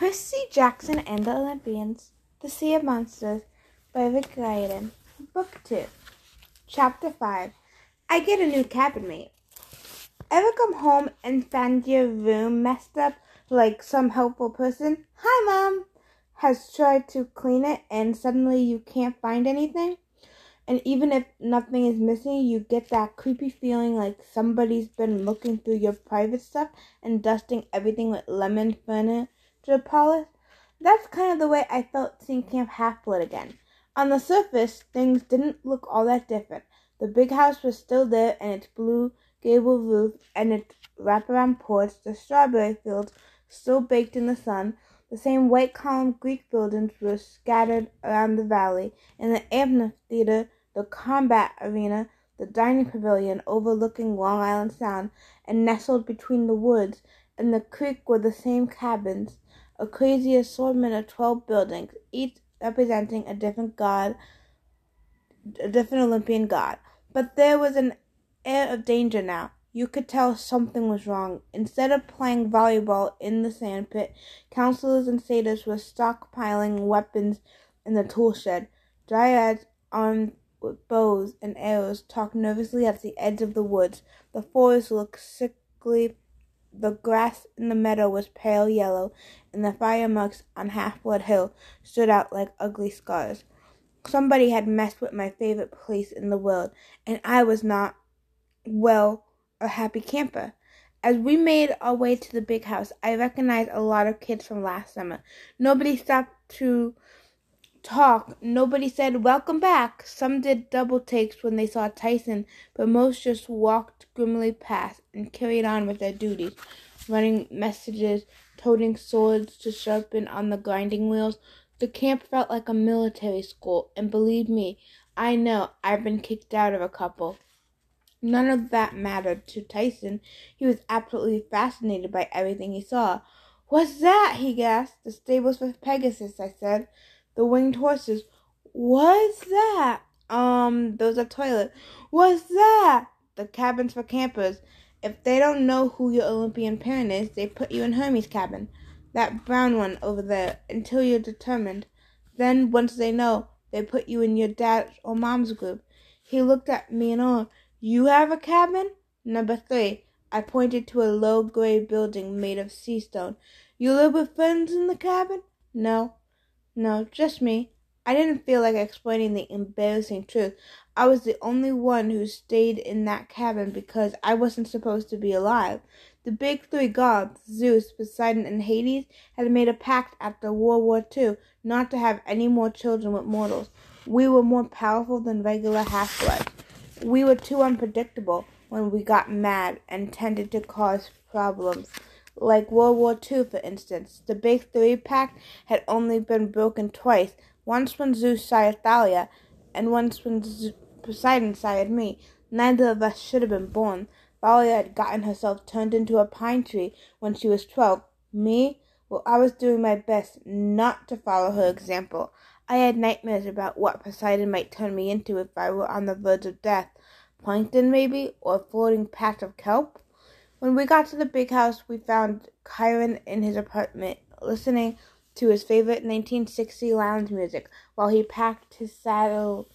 Percy Jackson and the Olympians, The Sea of Monsters by Rick Riordan. Book 2, Chapter 5. I get a new cabin mate. Ever come home and find your room messed up like some helpful person? Hi, Mom! Has tried to clean it and suddenly you can't find anything? And even if nothing is missing, you get that creepy feeling like somebody's been looking through your private stuff and dusting everything with lemon furniture polish. That's kind of the way I felt seeing Camp Half Blood again. On the surface, things didn't look all that different. The big house was still there, and its blue gable roof and its wraparound porch, the strawberry fields still baked in the sun, the same white columned Greek buildings were scattered around the valley, and the amphitheater, the combat arena, the dining pavilion overlooking Long Island Sound, and nestled between the woods and the creek were the same cabins, a crazy assortment of twelve buildings, each representing a different god, a different Olympian god. But there was an air of danger now. You could tell something was wrong. Instead of playing volleyball in the sandpit, counselors and satyrs were stockpiling weapons in the tool shed. Dryads armed with bows and arrows talked nervously at the edge of the woods. The forest looked sickly. The grass in the meadow was pale yellow, and the fire marks on Half Blood Hill stood out like ugly scars. Somebody had messed with my favorite place in the world, and I was not, well, a happy camper. As we made our way to the big house, I recognized a lot of kids from last summer. Nobody stopped to talk. Nobody said, Welcome back. Some did double takes when they saw Tyson, but most just walked grimly past and carried on with their duties, running messages, toting swords to sharpen on the grinding wheels. The camp felt like a military school, and believe me, I know I've been kicked out of a couple. None of that mattered to Tyson. He was absolutely fascinated by everything he saw. What's that? he gasped. The stables for Pegasus, I said. The winged horses. What's that? Um, those are toilets. What's that? The cabins for campers. If they don't know who your Olympian parent is, they put you in Hermes' cabin. That brown one over there, until you're determined. Then, once they know, they put you in your dad's or mom's group. He looked at me and all. You have a cabin? Number three. I pointed to a low gray building made of sea stone. You live with friends in the cabin? No. No, just me. I didn't feel like explaining the embarrassing truth. I was the only one who stayed in that cabin because I wasn't supposed to be alive. The big three gods, Zeus, Poseidon, and Hades, had made a pact after World War II not to have any more children with mortals. We were more powerful than regular half bloods. We were too unpredictable when we got mad and tended to cause problems. Like World War II, for instance, the Big Three pact had only been broken twice once when Zeus sired Thalia, and once when Z- Poseidon sired me. Neither of us should have been born. Thalia had gotten herself turned into a pine tree when she was twelve. Me? Well, I was doing my best not to follow her example. I had nightmares about what Poseidon might turn me into if I were on the verge of death. Plankton, maybe, or a floating patch of kelp. When we got to the big house, we found Chiron in his apartment, listening to his favorite 1960 lounge music while he packed his saddle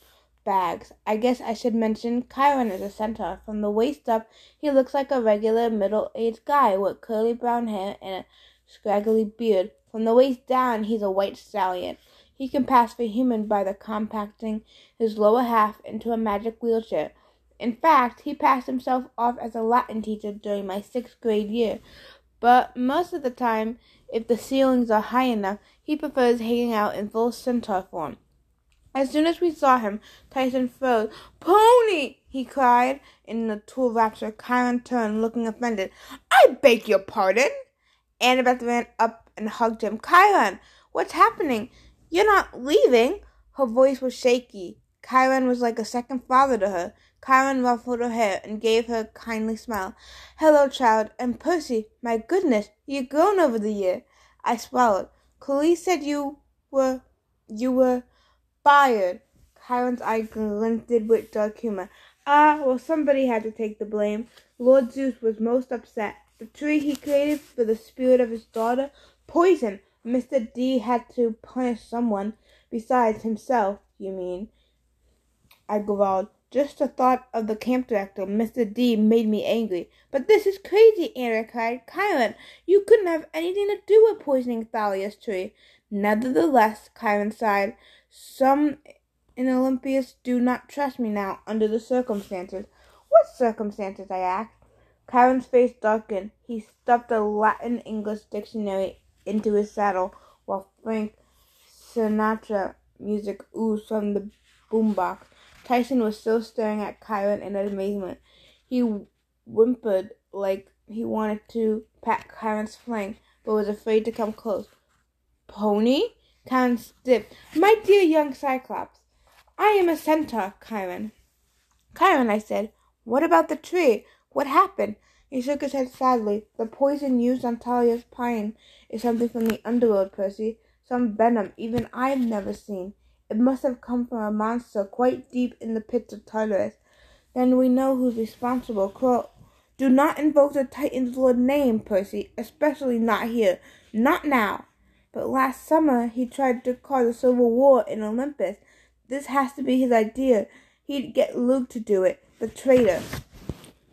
bags. I guess I should mention Chiron is a centaur. From the waist up, he looks like a regular middle aged guy with curly brown hair and a scraggly beard. From the waist down, he's a white stallion. He can pass for human by the compacting his lower half into a magic wheelchair. In fact, he passed himself off as a Latin teacher during my sixth grade year. But most of the time, if the ceilings are high enough, he prefers hanging out in full centaur form. As soon as we saw him, Tyson froze. Pony! he cried in a tool rapture. Chiron turned, looking offended. I beg your pardon. Annabeth ran up and hugged him. Chiron, what's happening? You're not leaving? Her voice was shaky. Chiron was like a second father to her. Chiron ruffled her hair and gave her a kindly smile. Hello, child. And Percy, my goodness, you've grown over the year. I swallowed. Clarisse said you were, you were fired. Chiron's eye glinted with dark humor. Ah, well, somebody had to take the blame. Lord Zeus was most upset. The tree he created for the spirit of his daughter, poison, Mr. D had to punish someone besides himself, you mean? I growled. Just the thought of the camp director, Mr. D, made me angry. But this is crazy, Anna cried. Chiron, you couldn't have anything to do with poisoning Thalia's tree. Nevertheless, Chiron sighed, some in Olympus do not trust me now under the circumstances. What circumstances? I asked. Chiron's face darkened. He stuffed a Latin English dictionary into his saddle while Frank Sinatra music oozed from the boombox. Tyson was still staring at Chiron in amazement. He whimpered like he wanted to pat Chiron's flank, but was afraid to come close. Pony? Chiron stiffed. My dear young Cyclops, I am a centaur, Chiron. Chiron, I said, what about the tree? What happened? He shook his head sadly. The poison used on Thalia's pine is something from the underworld, Percy. Some venom even I've never seen. It must have come from a monster quite deep in the pits of Tartarus. Then we know who's responsible. Crow. Do not invoke the Titan's Lord name, Percy, especially not here. Not now. But last summer he tried to cause a civil war in Olympus. This has to be his idea. He'd get Luke to do it, the traitor.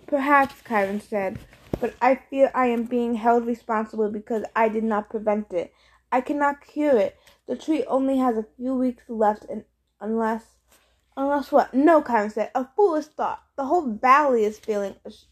Perhaps, Chiron said, but I fear I am being held responsible because I did not prevent it. I cannot cure it. The tree only has a few weeks left, and unless, unless what? No, Chiron said. A foolish thought. The whole valley is feeling sh-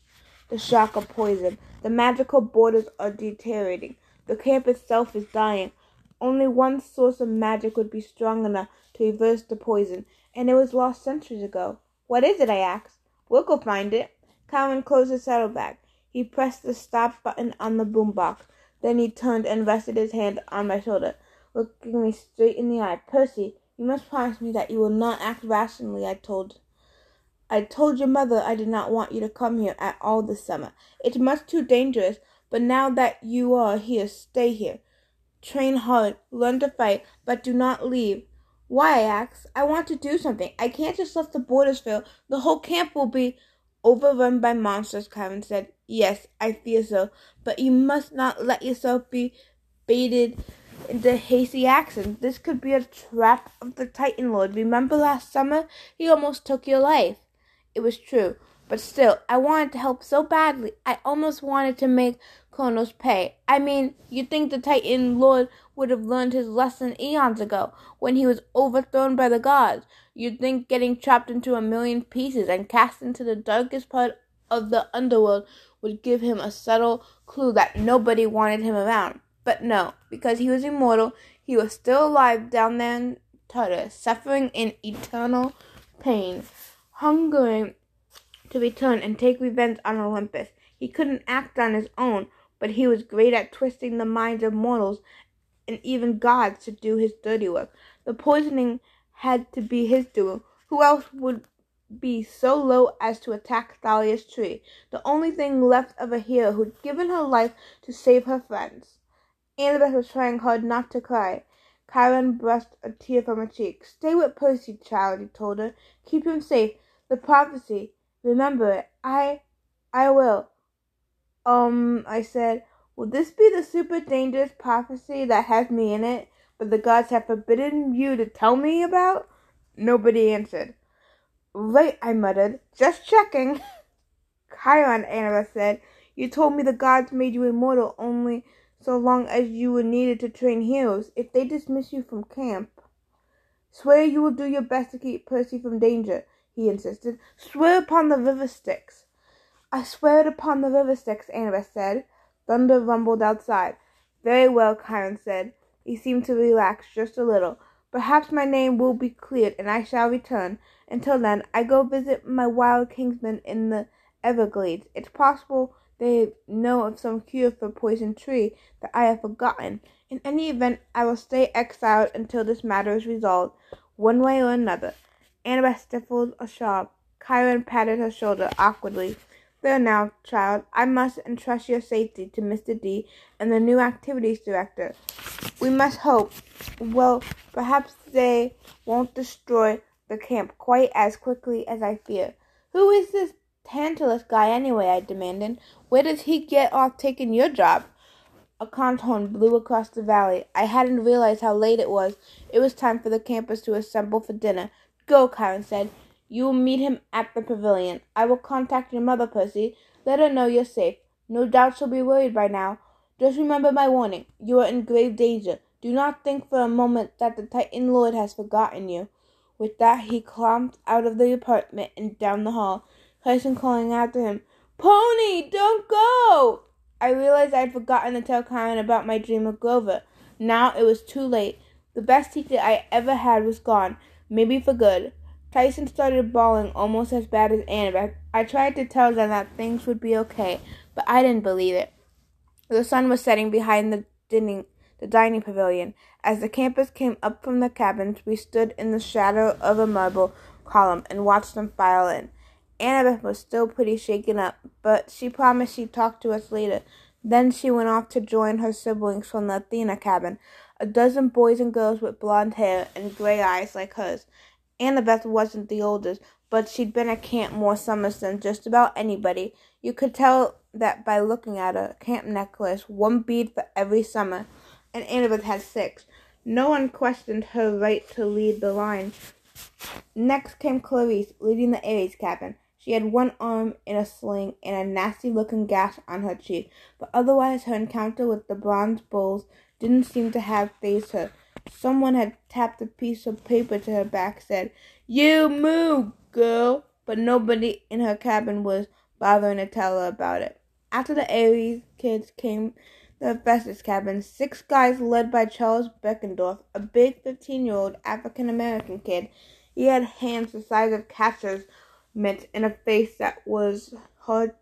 the shock of poison. The magical borders are deteriorating. The camp itself is dying. Only one source of magic would be strong enough to reverse the poison, and it was lost centuries ago. What is it? I asked. We'll go find it. Chiron closed his saddlebag. He pressed the stop button on the boombox. Then he turned and rested his hand on my shoulder, looking me straight in the eye. Percy, you must promise me that you will not act rationally, I told. I told your mother I did not want you to come here at all this summer. It's much too dangerous, but now that you are here, stay here. Train hard, learn to fight, but do not leave. Why, I asked. I want to do something. I can't just let the borders fail. The whole camp will be overrun by monsters, Chiron said. Yes, I fear so, but you must not let yourself be baited into hasty action. This could be a trap of the Titan Lord. Remember last summer? He almost took your life. It was true, but still, I wanted to help so badly. I almost wanted to make Kronos pay. I mean, you'd think the Titan Lord would have learned his lesson eons ago, when he was overthrown by the gods. You'd think getting chopped into a million pieces and cast into the darkest part of the underworld would give him a subtle clue that nobody wanted him around. But no, because he was immortal, he was still alive down there in Tartarus, suffering in eternal pain, hungering to return and take revenge on Olympus. He couldn't act on his own, but he was great at twisting the minds of mortals and even gods to do his dirty work. The poisoning had to be his doing. Who else would be so low as to attack Thalia's tree, the only thing left of a hero who'd given her life to save her friends. Annabeth was trying hard not to cry. Chiron brushed a tear from her cheek. Stay with Percy, child, he told her. Keep him safe. The prophecy. Remember it. I I will. Um, I said, Will this be the super dangerous prophecy that has me in it, but the gods have forbidden you to tell me about? Nobody answered. Right, I muttered. Just checking. Chiron, Annabeth said. You told me the gods made you immortal only so long as you were needed to train heroes. If they dismiss you from camp, swear you will do your best to keep Percy from danger, he insisted. Swear upon the river Styx. I swear it upon the river Styx, Annabeth said. Thunder rumbled outside. Very well, Chiron said. He seemed to relax just a little. Perhaps my name will be cleared and I shall return. Until then, I go visit my wild kinsmen in the Everglades. It's possible they know of some cure for poison tree that I have forgotten. In any event, I will stay exiled until this matter is resolved, one way or another. Annabeth stifled a sob. Chiron patted her shoulder awkwardly. There now, child, I must entrust your safety to Mr. D and the new activities director. We must hope. Well, perhaps they won't destroy the camp quite as quickly as I fear. Who is this Tantalus guy anyway? I demanded. Where does he get off taking your job? A conch blew across the valley. I hadn't realized how late it was. It was time for the campers to assemble for dinner. Go, Chiron said. You will meet him at the pavilion. I will contact your mother, Percy. Let her know you're safe. No doubt she'll be worried by now. Just remember my warning. You are in grave danger. Do not think for a moment that the Titan Lord has forgotten you. With that, he clumped out of the apartment and down the hall, Tyson calling after him, Pony, don't go! I realized I'd forgotten to tell Chiron about my dream of Grover. Now it was too late. The best teacher I ever had was gone, maybe for good. Tyson started bawling almost as bad as Annabeth. I tried to tell them that things would be okay, but I didn't believe it. The sun was setting behind the dining, the dining pavilion. As the campers came up from the cabins, we stood in the shadow of a marble column and watched them file in. Annabeth was still pretty shaken up, but she promised she'd talk to us later. Then she went off to join her siblings from the Athena cabin, a dozen boys and girls with blonde hair and gray eyes like hers. Annabeth wasn't the oldest, but she'd been at camp more summers than just about anybody. You could tell that by looking at her camp necklace, one bead for every summer, and Annabeth had six. No one questioned her right to lead the line. Next came Clarisse, leading the Ares cabin. She had one arm in a sling and a nasty looking gash on her cheek, but otherwise her encounter with the bronze bulls didn't seem to have fazed her. Someone had tapped a piece of paper to her back, said, You move, girl, but nobody in her cabin was bothering to tell her about it. After the Ares kids came the Hephaestus cabin, six guys led by Charles Beckendorf, a big 15 year old African American kid. He had hands the size of catcher's mitts and a face that was hard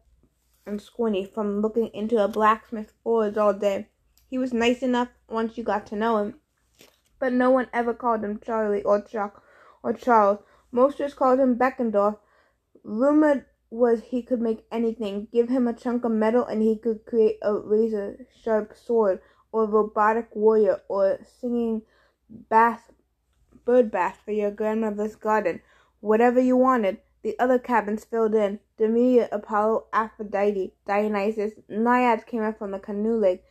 and squinty from looking into a blacksmith forge all day. He was nice enough once you got to know him, but no one ever called him Charlie or Chuck or Charles. Most just called him Beckendorf. Rumored was he could make anything. Give him a chunk of metal and he could create a razor sharp sword or a robotic warrior or singing bath bird bath for your grandmother's garden. Whatever you wanted. The other cabins filled in. Demeter, Apollo, Aphrodite, Dionysus, Naiads came up from the canoe lake.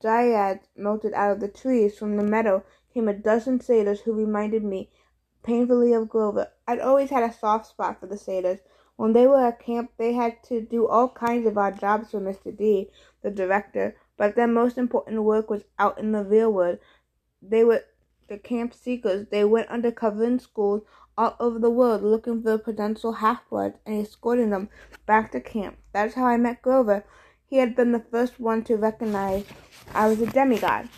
Dryads melted out of the trees. From the meadow came a dozen satyrs who reminded me painfully of Grover. I'd always had a soft spot for the satyrs. When they were at camp, they had to do all kinds of odd jobs for Mr. D, the director, but their most important work was out in the real world. They were the camp seekers. They went undercover in schools all over the world looking for the potential half-bloods and escorting them back to camp. That's how I met Grover. He had been the first one to recognize I was a demigod.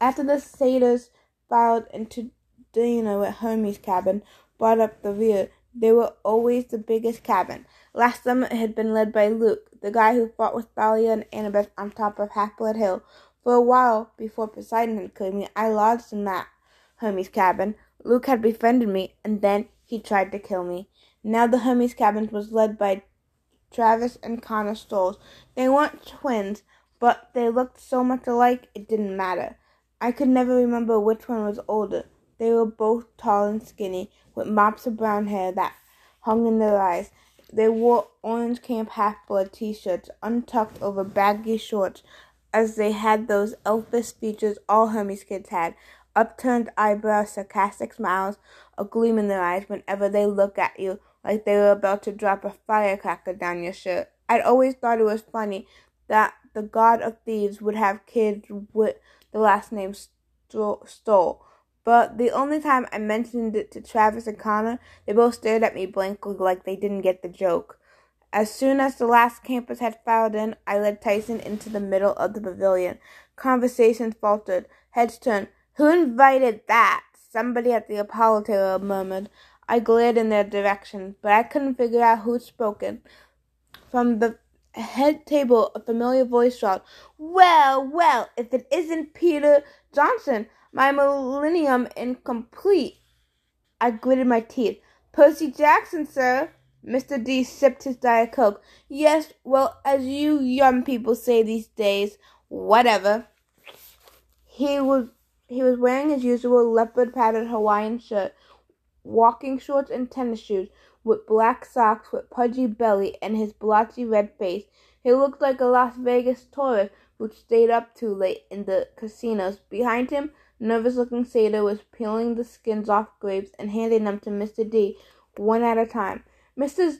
After the satyrs filed into dinner at Hermes' cabin, brought up the rear, they were always the biggest cabin. Last summer it had been led by Luke, the guy who fought with Thalia and Annabeth on top of Half-Blood Hill. For a while, before Poseidon had killed me, I lodged in that Hermes cabin. Luke had befriended me, and then he tried to kill me. Now the Hermes cabin was led by Travis and Connor Stoles. They weren't twins, but they looked so much alike it didn't matter. I could never remember which one was older. They were both tall and skinny, with mops of brown hair that hung in their eyes. They wore orange Camp Half Blood t shirts untucked over baggy shorts, as they had those elfish features all Hermes kids had upturned eyebrows, sarcastic smiles, a gleam in their eyes whenever they look at you like they were about to drop a firecracker down your shirt. I'd always thought it was funny that the god of thieves would have kids with the last name Stoll. But the only time I mentioned it to Travis and Connor, they both stared at me blankly like they didn't get the joke. As soon as the last campers had filed in, I led Tyson into the middle of the pavilion. Conversations faltered. Heads turned. Who invited that? Somebody at the Apollo table murmured. I glared in their direction, but I couldn't figure out who'd spoken. From the head table, a familiar voice shouted, Well, well, if it isn't Peter Johnson, my millennium incomplete. I gritted my teeth. Percy Jackson, sir. Mr. D sipped his Diet Coke. Yes, well, as you young people say these days, whatever. He was he was wearing his usual leopard patterned Hawaiian shirt, walking shorts and tennis shoes, with black socks with pudgy belly and his blotchy red face. He looked like a Las Vegas tourist who stayed up too late in the casinos. Behind him, nervous looking satyr was peeling the skins off grapes and handing them to Mr. D one at a time. Mr.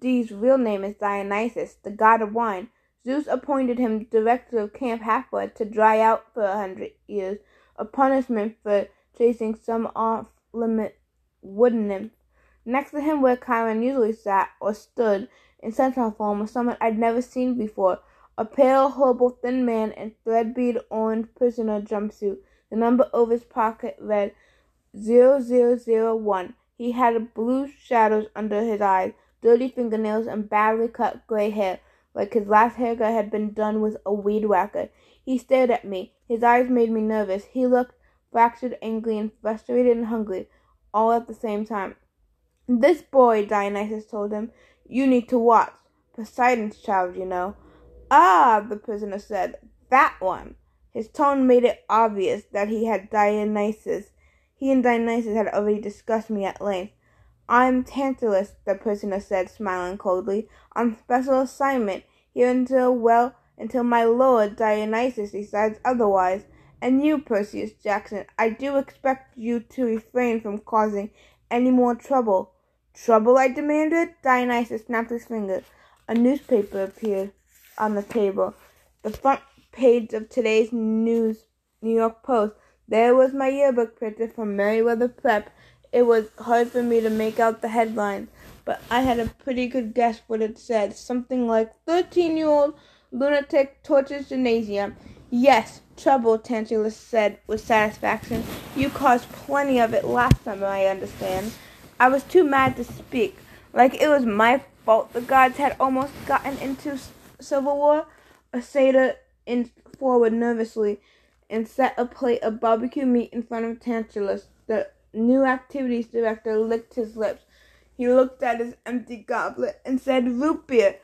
D's real name is Dionysus, the god of wine. Zeus appointed him director of Camp Half Blood to dry out for a hundred years, a punishment for chasing some off limit wooden nymph. Next to him, where Chiron usually sat or stood in centaur form, was someone I'd never seen before a pale, horrible, thin man in threadbare orange prisoner jumpsuit. The number over his pocket read 0001. He had blue shadows under his eyes, dirty fingernails, and badly cut gray hair, like his last haircut had been done with a weed whacker. He stared at me. His eyes made me nervous. He looked fractured, angry, and frustrated and hungry, all at the same time. This boy, Dionysus told him, you need to watch. Poseidon's child, you know. Ah, the prisoner said, that one. His tone made it obvious that he had Dionysus. He and Dionysus had already discussed me at length. I'm Tantalus, the prisoner said, smiling coldly, on special assignment here until, well, until my lord Dionysus decides otherwise. And you, Perseus Jackson, I do expect you to refrain from causing any more trouble. Trouble? I demanded. Dionysus snapped his fingers. A newspaper appeared on the table. The front page of today's news New York Post. There was my yearbook printed from Meriwether Prep. It was hard for me to make out the headline, but I had a pretty good guess what it said. Something like 13 year old lunatic tortures gymnasium. Yes, trouble, Tantalus said with satisfaction. You caused plenty of it last summer, I understand. I was too mad to speak. Like it was my fault the gods had almost gotten into civil war. A satyr in forward nervously and set a plate of barbecue meat in front of Tantalus. The new activities director licked his lips. He looked at his empty goblet and said, Root beer,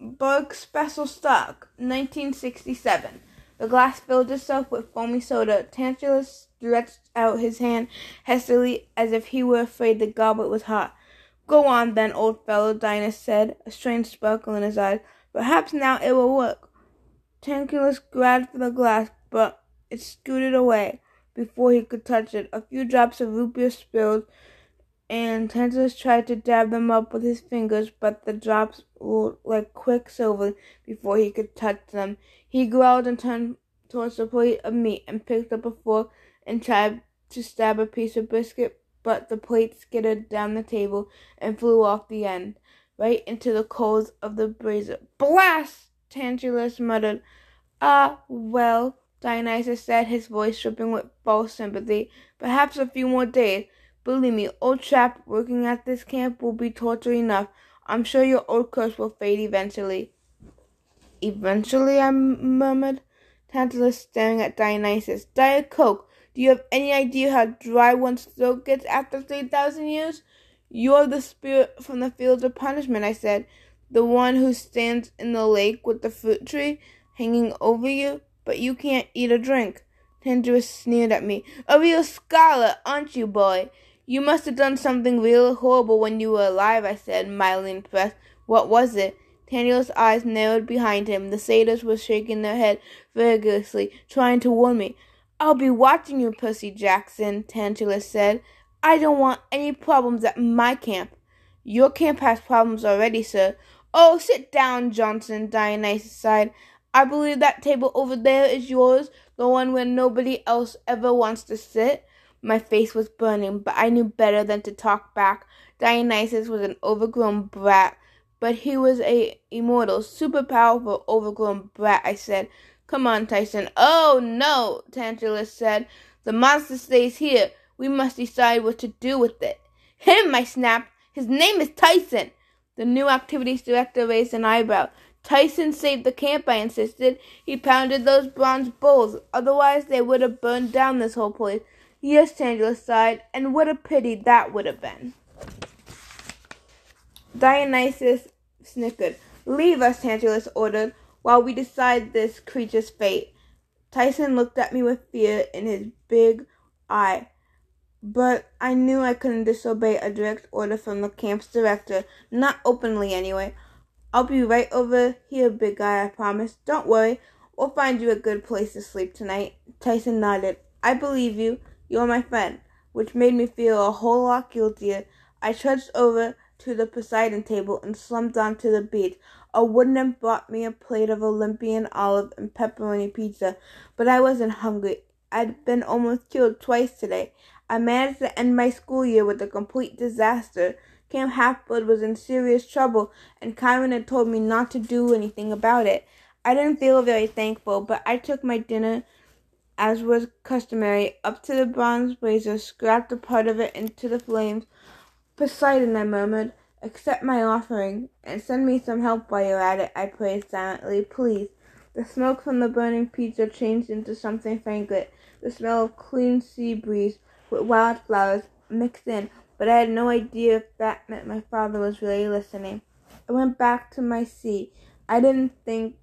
Berg Special Stock, 1967. The glass filled itself with foamy soda. Tantalus stretched out his hand hastily as if he were afraid the goblet was hot. Go on then, old fellow, Dionysus said, a strange sparkle in his eyes. Perhaps now it will work. Tantalus grabbed for the glass, but it scooted away before he could touch it. A few drops of root beer spilled, and Tantalus tried to dab them up with his fingers, but the drops were like quicksilver before he could touch them. He growled and turned towards the plate of meat and picked up a fork and tried to stab a piece of biscuit, but the plate skittered down the table and flew off the end, right into the coals of the brazier. Blast! Tantalus muttered. Ah, well, Dionysus said, his voice dripping with false sympathy. Perhaps a few more days. Believe me, old chap, working at this camp will be torture enough. I'm sure your old curse will fade eventually. Eventually, I murmured. Tantalus staring at Dionysus. Diet Coke. Do you have any idea how dry one's throat gets after 3,000 years? You're the spirit from the fields of punishment, I said. The one who stands in the lake with the fruit tree hanging over you, but you can't eat or drink. Tantalus sneered at me. A real scholar, aren't you, boy? You must have done something real horrible when you were alive, I said, mildly impressed. What was it? Tantalus' eyes narrowed behind him. The satyrs were shaking their heads vigorously, trying to warn me. I'll be watching you, Percy Jackson, Tantalus said. I don't want any problems at my camp. Your camp has problems already, sir. Oh, sit down, Johnson, Dionysus sighed. I believe that table over there is yours, the one where nobody else ever wants to sit. My face was burning, but I knew better than to talk back. Dionysus was an overgrown brat but he was a immortal, super powerful, overgrown brat, I said. Come on, Tyson. Oh, no, Tantalus said. The monster stays here. We must decide what to do with it. Him, I snapped. His name is Tyson. The new activities director raised an eyebrow. Tyson saved the camp, I insisted. He pounded those bronze bulls. Otherwise, they would have burned down this whole place. Yes, Tantalus sighed, and what a pity that would have been. Dionysus snickered. Leave us, Tantalus ordered, while we decide this creature's fate. Tyson looked at me with fear in his big eye, but I knew I couldn't disobey a direct order from the camp's director, not openly anyway. I'll be right over here, big guy, I promise. Don't worry. We'll find you a good place to sleep tonight. Tyson nodded. I believe you. You're my friend, which made me feel a whole lot guiltier. I trudged over to the Poseidon table and slumped onto the beach. A wooden brought me a plate of Olympian olive and pepperoni pizza, but I wasn't hungry. I'd been almost killed twice today. I managed to end my school year with a complete disaster. Camp Half-Blood was in serious trouble, and Chiron had told me not to do anything about it. I didn't feel very thankful, but I took my dinner, as was customary, up to the bronze brazier, scrapped a part of it into the flames. Poseidon, I murmured, accept my offering, and send me some help while you're at it, I prayed silently. Please. The smoke from the burning pizza changed into something fragrant, the smell of clean sea breeze with wildflowers mixed in, but I had no idea if that meant my father was really listening. I went back to my seat. I didn't think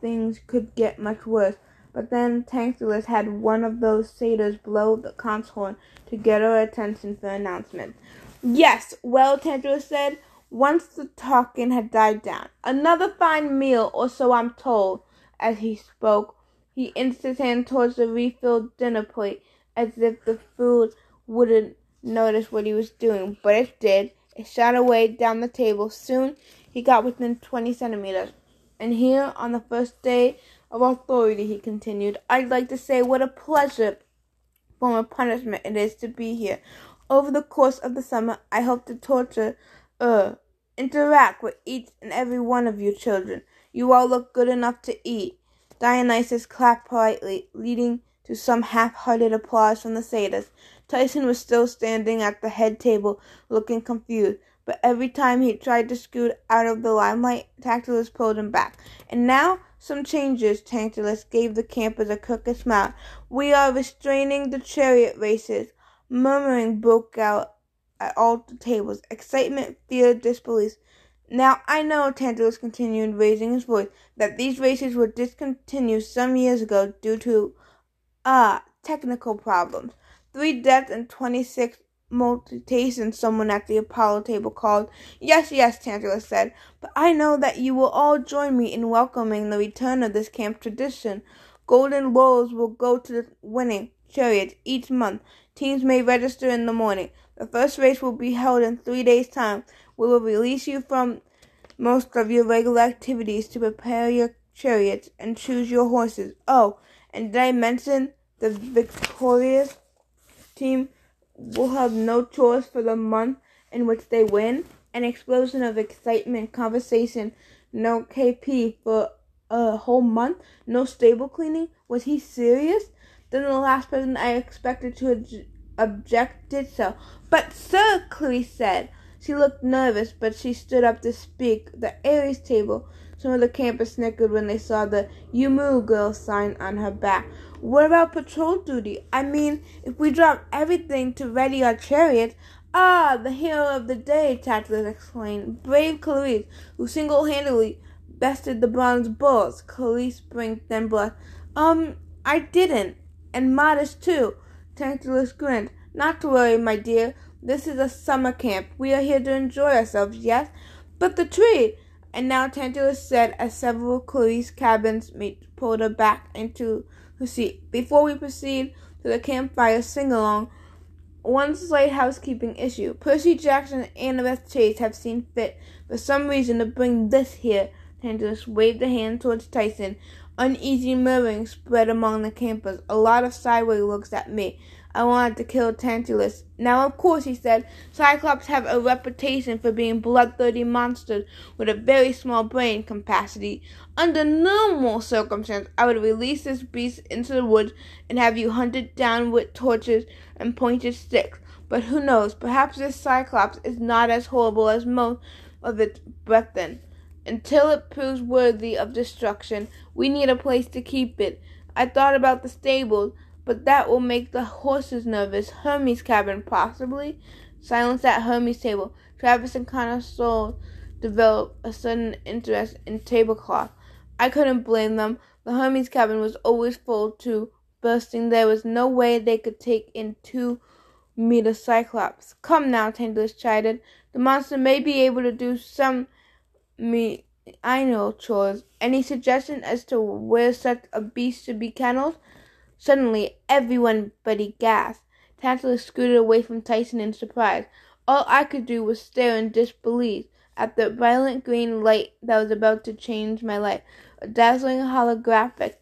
things could get much worse, but then Tantalus had one of those satyrs blow the conch horn to get our attention for an announcement. Yes, well, Tantalus said, once the talking had died down. Another fine meal, or so I'm told. As he spoke, he inched his hand towards the refilled dinner plate, as if the food wouldn't notice what he was doing, but it did. It shot away down the table. Soon he got within twenty centimeters. And here, on the first day of authority, he continued, I'd like to say what a pleasure form of punishment it is to be here. Over the course of the summer, I hope to torture, uh, interact with each and every one of you children. You all look good enough to eat. Dionysus clapped politely, leading to some half-hearted applause from the satyrs. Tyson was still standing at the head table, looking confused, but every time he tried to scoot out of the limelight, Tantalus pulled him back. And now, some changes, Tantalus gave the campers a crooked smile. We are restraining the chariot races. Murmuring broke out at all the tables. Excitement, fear, disbelief. Now I know, Tantalus continued, raising his voice, that these races were discontinued some years ago due to Ah, technical problems. Three deaths and 26 mutations, someone at the Apollo table called. Yes, yes, Tantalus said, but I know that you will all join me in welcoming the return of this camp tradition. Golden laurels will go to the winning chariots each month. Teams may register in the morning. The first race will be held in three days' time. We will release you from most of your regular activities to prepare your chariots and choose your horses. Oh, and did I mention the victorious team will have no chores for the month in which they win. An explosion of excitement, conversation, no KP for a whole month, no stable cleaning. Was he serious? Then the last person I expected to object did so. But, sir, Clarisse said. She looked nervous, but she stood up to speak. The Ares table. Some of the campers snickered when they saw the You Moo Girl sign on her back. What about patrol duty? I mean, if we drop everything to ready our chariots. Ah, the hero of the day, Tantalus exclaimed. Brave Clarisse, who single handedly bested the bronze bulls. Clarisse blinked, then blushed. Um, I didn't. And modest, too. Tantalus grinned. Not to worry, my dear. This is a summer camp. We are here to enjoy ourselves, yes? But the tree! And now Tantalus said as several Clarisse cabins mates pulled her back into her seat. Before we proceed to the campfire sing along, one slight housekeeping issue. Percy Jackson and Annabeth Chase have seen fit for some reason to bring this here. Tantalus waved a hand towards Tyson. Uneasy murmuring spread among the campers. A lot of sideways looks at me. I wanted to kill Tantalus. Now, of course, he said, Cyclops have a reputation for being bloodthirsty monsters with a very small brain capacity. Under normal circumstances, I would release this beast into the woods and have you hunted down with torches and pointed sticks. But who knows? Perhaps this Cyclops is not as horrible as most of its brethren. Until it proves worthy of destruction, we need a place to keep it. I thought about the stables but that will make the horses nervous. Hermes' cabin, possibly. Silence at Hermes' table. Travis and Connor Stoll developed a sudden interest in tablecloth. I couldn't blame them. The Hermes cabin was always full to bursting. There was no way they could take in two meter Cyclops. Come now, Tantalus chided. The monster may be able to do some me I know chores. Any suggestion as to where such a beast should be kennelled? Suddenly, everyone but he gasped. Tantalus scooted away from Tyson in surprise. All I could do was stare in disbelief at the violent green light that was about to change my life. A dazzling holographic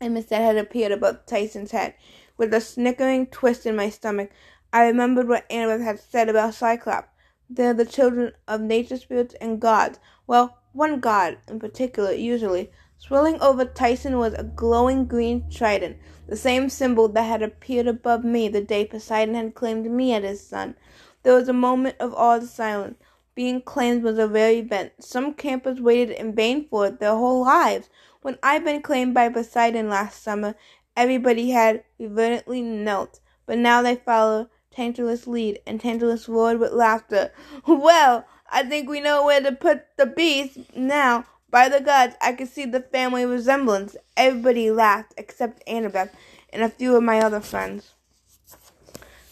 image that had appeared above Tyson's head. With a snickering twist in my stomach, I remembered what Annabeth had said about Cyclops. They're the children of nature spirits and gods. Well, one god in particular, usually. Swirling over Tyson was a glowing green trident, the same symbol that had appeared above me the day Poseidon had claimed me as his son. There was a moment of awed silence. Being claimed was a rare event. Some campers waited in vain for it their whole lives. When I'd been claimed by Poseidon last summer, everybody had reverently knelt, but now they followed Tantalus' lead, and Tantalus roared with laughter. Well, I think we know where to put the beast now. By the gods, I could see the family resemblance. Everybody laughed except Annabeth and a few of my other friends.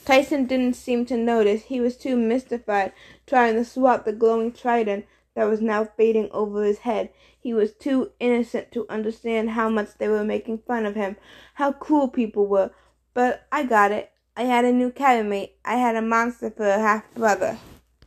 Tyson didn't seem to notice. He was too mystified, trying to swat the glowing trident that was now fading over his head. He was too innocent to understand how much they were making fun of him, how cruel people were. But I got it. I had a new cabin mate. I had a monster for a half brother.